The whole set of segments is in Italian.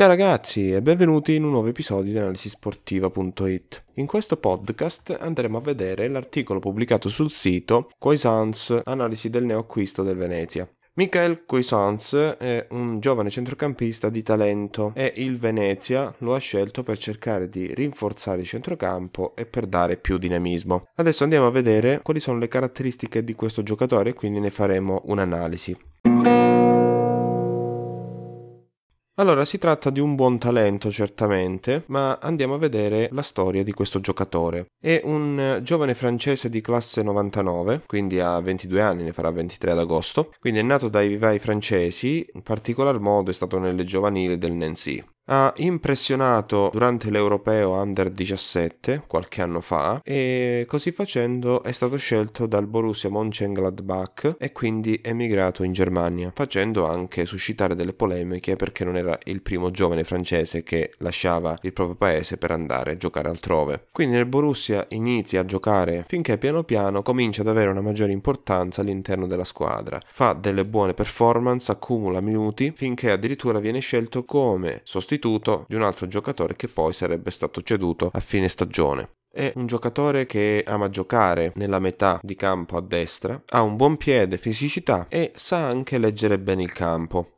Ciao ragazzi e benvenuti in un nuovo episodio di analisisportiva.it. In questo podcast andremo a vedere l'articolo pubblicato sul sito Coisans Analisi del neoacquisto del Venezia. Michael Cuisance è un giovane centrocampista di talento e il Venezia lo ha scelto per cercare di rinforzare il centrocampo e per dare più dinamismo. Adesso andiamo a vedere quali sono le caratteristiche di questo giocatore e quindi ne faremo un'analisi. Allora, si tratta di un buon talento certamente, ma andiamo a vedere la storia di questo giocatore. È un eh, giovane francese di classe 99, quindi ha 22 anni, ne farà 23 ad agosto, quindi è nato dai vivai francesi, in particolar modo è stato nelle giovanili del Nancy ha impressionato durante l'Europeo Under 17 qualche anno fa e così facendo è stato scelto dal Borussia Mönchengladbach e quindi emigrato in Germania, facendo anche suscitare delle polemiche perché non era il primo giovane francese che lasciava il proprio paese per andare a giocare altrove. Quindi nel Borussia inizia a giocare finché piano piano comincia ad avere una maggiore importanza all'interno della squadra, fa delle buone performance, accumula minuti finché addirittura viene scelto come sostituto sostituto di un altro giocatore che poi sarebbe stato ceduto a fine stagione. È un giocatore che ama giocare nella metà di campo a destra, ha un buon piede, fisicità e sa anche leggere bene il campo.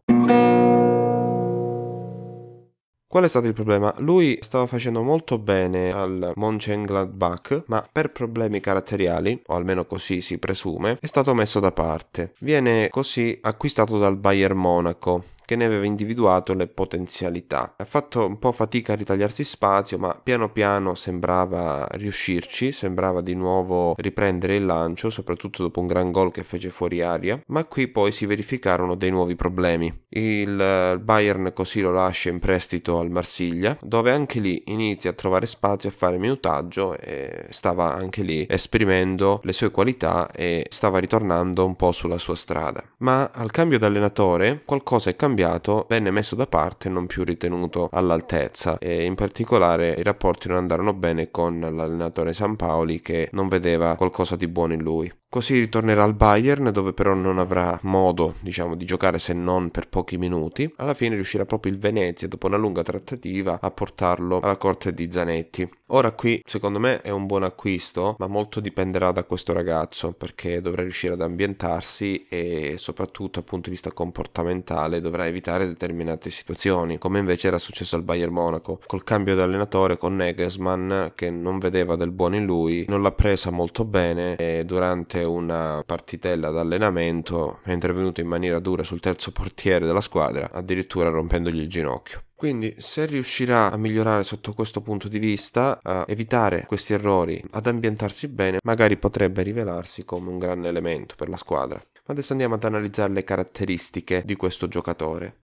Qual è stato il problema? Lui stava facendo molto bene al Mönchengladbach, ma per problemi caratteriali, o almeno così si presume, è stato messo da parte. Viene così acquistato dal Bayern Monaco, che ne aveva individuato le potenzialità. Ha fatto un po' fatica a ritagliarsi spazio, ma piano piano sembrava riuscirci, sembrava di nuovo riprendere il lancio, soprattutto dopo un gran gol che fece fuori aria, ma qui poi si verificarono dei nuovi problemi. Il Bayern così lo lascia in prestito al Marsiglia, dove anche lì inizia a trovare spazio a fare minutaggio e stava anche lì esprimendo le sue qualità e stava ritornando un po' sulla sua strada. Ma al cambio d'allenatore qualcosa è cambiato cambiato venne messo da parte e non più ritenuto all'altezza e in particolare i rapporti non andarono bene con l'allenatore San Paoli che non vedeva qualcosa di buono in lui. Così ritornerà al Bayern dove però non avrà modo diciamo di giocare se non per pochi minuti. Alla fine riuscirà proprio il Venezia dopo una lunga trattativa a portarlo alla corte di Zanetti. Ora qui secondo me è un buon acquisto ma molto dipenderà da questo ragazzo perché dovrà riuscire ad ambientarsi e soprattutto dal punto di vista comportamentale dovrà evitare determinate situazioni come invece era successo al Bayern Monaco. Col cambio di allenatore con Negesman che non vedeva del buono in lui non l'ha presa molto bene e durante una partitella d'allenamento è intervenuto in maniera dura sul terzo portiere della squadra, addirittura rompendogli il ginocchio. Quindi se riuscirà a migliorare sotto questo punto di vista, a evitare questi errori, ad ambientarsi bene, magari potrebbe rivelarsi come un grande elemento per la squadra. Adesso andiamo ad analizzare le caratteristique di questo giocatore.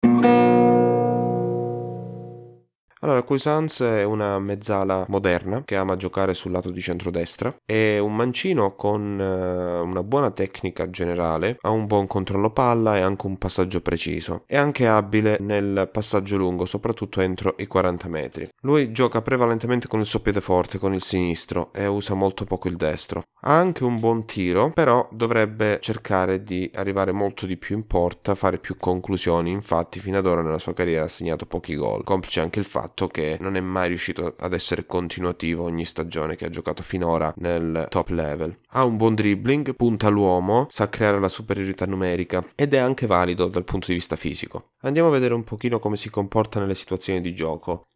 Allora, Cuisance è una mezzala moderna che ama giocare sul lato di centrodestra. È un mancino con uh, una buona tecnica generale, ha un buon controllo palla e anche un passaggio preciso. È anche abile nel passaggio lungo, soprattutto entro i 40 metri. Lui gioca prevalentemente con il suo piede forte, con il sinistro, e usa molto poco il destro. Ha anche un buon tiro, però dovrebbe cercare di arrivare molto di più in porta, fare più conclusioni. Infatti, fino ad ora nella sua carriera ha segnato pochi gol, complice anche il fatto fatto che non è mai riuscito ad essere continuativo ogni stagione che ha giocato finora nel top level. Ha un buon dribbling, punta l'uomo, sa creare la superiorità numerica ed è anche valido dal punto di vista fisico. Andiamo a vedere un pochino come si comporta nelle situazioni di gioco.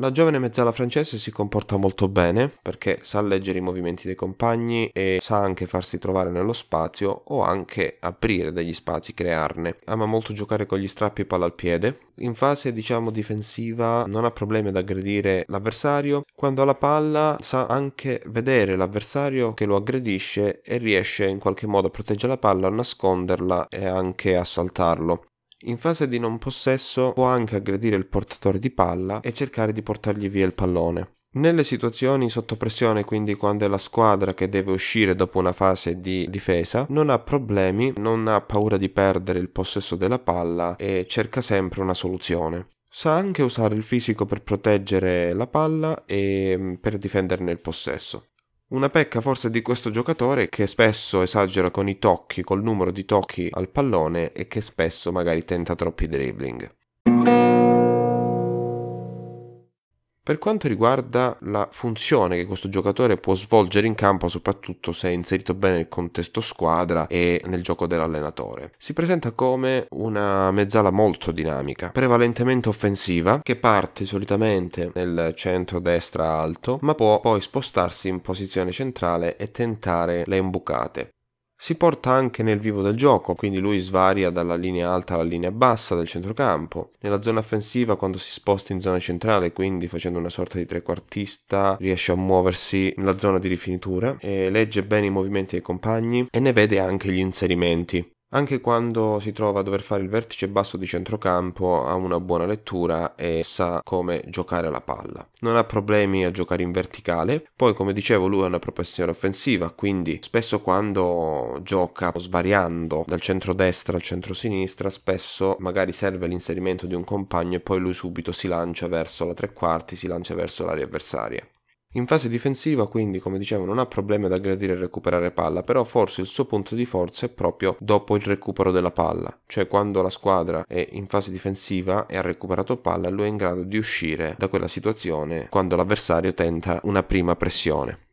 La giovane mezzala francese si comporta molto bene perché sa leggere i movimenti dei compagni e sa anche farsi trovare nello spazio o anche aprire degli spazi, crearne. Ama molto giocare con gli strappi palla al piede. In fase diciamo difensiva non ha problemi ad aggredire l'avversario. Quando ha la palla sa anche vedere l'avversario che lo aggredisce e riesce in qualche modo a proteggere la palla, a nasconderla e anche a saltarlo. In fase di non possesso può anche aggredire il portatore di palla e cercare di portargli via il pallone. Nelle situazioni sotto pressione, quindi quando è la squadra che deve uscire dopo una fase di difesa, non ha problemi, non ha paura di perdere il possesso della palla e cerca sempre una soluzione. Sa anche usare il fisico per proteggere la palla e mm, per difenderne il possesso. Una pecca forse di questo giocatore che spesso esagera con i tocchi, col numero di tocchi al pallone e che spesso magari tenta troppi dribbling. Per quanto riguarda la funzione che questo giocatore può svolgere in campo, soprattutto se è inserito bene nel contesto squadra e nel gioco dell'allenatore, si presenta come una mezzala molto dinamica, prevalentemente offensiva, che parte solitamente nel centro-destra alto, ma può poi spostarsi in posizione centrale e tentare le imbucate. Si porta anche nel vivo del gioco, quindi lui svaria dalla linea alta alla linea bassa del centrocampo. Nella zona offensiva, quando si sposta in zona centrale, quindi facendo una sorta di trequartista, riesce a muoversi nella zona di rifinitura e legge bene i movimenti dei compagni e ne vede anche gli inserimenti. Anche quando si trova a dover fare il vertice basso di centrocampo ha una buona lettura e sa come giocare la palla. Non ha problemi a giocare in verticale, poi come dicevo lui ha una propensione offensiva, quindi spesso quando gioca svariando dal centro-destra al centro-sinistra, spesso magari serve l'inserimento di un compagno e poi lui subito si lancia verso la tre quarti, si lancia verso l'area avversaria. In fase difensiva, quindi, come dicevo, non ha problemi ad aggredire e recuperare palla, però forse il suo punto di forza è proprio dopo il recupero della palla, cioè quando la squadra è in fase difensiva e ha recuperato palla, lui è in grado di uscire da quella situazione quando l'avversario tenta una prima pressione.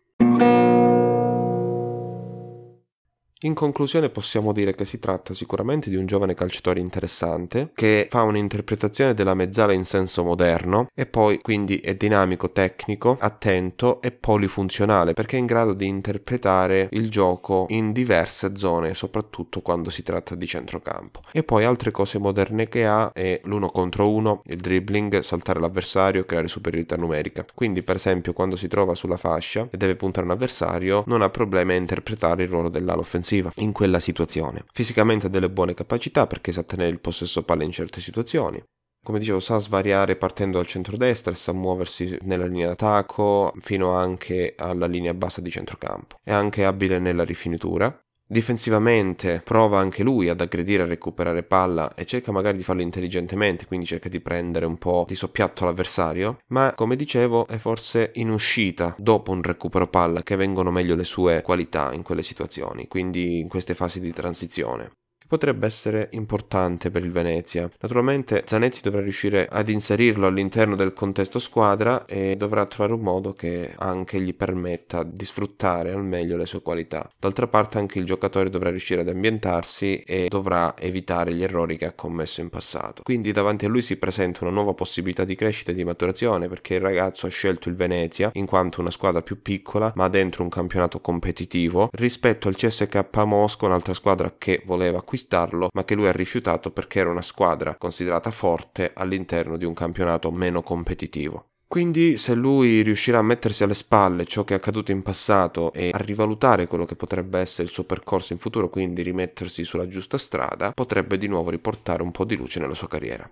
In conclusione possiamo dire che si tratta sicuramente di un giovane calciatore interessante che fa un'interpretazione della mezzala in senso moderno e poi quindi è dinamico, tecnico, attento e polifunzionale perché è in grado di interpretare il gioco in diverse zone, soprattutto quando si tratta di centrocampo. E poi altre cose moderne che ha è l'uno contro uno, il dribbling, saltare l'avversario, creare superiorità numerica. Quindi per esempio quando si trova sulla fascia e deve puntare un avversario non ha problemi a interpretare il ruolo dell'ala offensiva offensiva in quella situazione. Fisicamente ha delle buone capacità perché sa tenere il possesso palla in certe situazioni. Come dicevo, sa svariare partendo dal centro-destra e sa muoversi nella linea d'attacco fino anche alla linea bassa di centrocampo. È anche abile nella rifinitura Difensivamente prova anche lui ad aggredire, a recuperare palla e cerca magari di farlo intelligentemente, quindi cerca di prendere un po' di soppiatto l'avversario, ma come dicevo è forse in uscita dopo un recupero palla che vengono meglio le sue qualità in quelle situazioni, quindi in queste fasi di transizione potrebbe essere importante per il Venezia. Naturalmente Zanetti dovrà riuscire ad inserirlo all'interno del contesto squadra e dovrà trovare un modo che anche gli permetta di sfruttare al meglio le sue qualità. D'altra parte anche il giocatore dovrà riuscire ad ambientarsi e dovrà evitare gli errori che ha commesso in passato. Quindi davanti a lui si presenta una nuova possibilità di crescita e di maturazione perché il ragazzo ha scelto il Venezia in quanto una squadra più piccola ma dentro un campionato competitivo rispetto al CSK Mosca, un'altra squadra che voleva acquistare acquistarlo, ma che lui ha rifiutato perché era una squadra considerata forte all'interno di un campionato meno competitivo. Quindi se lui riuscirà a mettersi alle spalle ciò che è accaduto in passato e a rivalutare quello che potrebbe essere il suo percorso in futuro, quindi rimettersi sulla giusta strada, potrebbe di nuovo riportare un po' di luce nella sua carriera.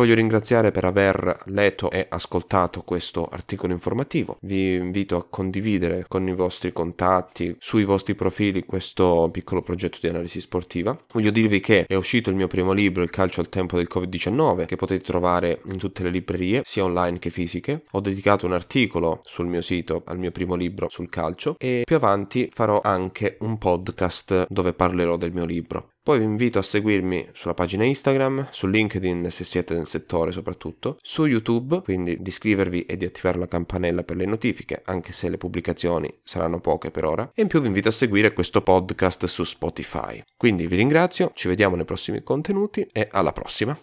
Voglio ringraziare per aver letto e ascoltato questo articolo informativo. Vi invito a condividere con i vostri contatti, sui vostri profili, questo piccolo progetto di analisi sportiva. Voglio dirvi che è uscito il mio primo libro, Il calcio al tempo del Covid-19, che potete trovare in tutte le librerie, sia online che fisiche. Ho dedicato un articolo sul mio sito al mio primo libro sul calcio e più avanti farò anche un podcast dove parlerò del mio libro. Poi vi invito a seguirmi sulla pagina Instagram, su LinkedIn se siete nel settore soprattutto, su YouTube, quindi di iscrivervi e di attivare la campanella per le notifiche, anche se le pubblicazioni saranno poche per ora, e in più vi invito a seguire questo podcast su Spotify. Quindi vi ringrazio, ci vediamo nei prossimi contenuti e alla prossima!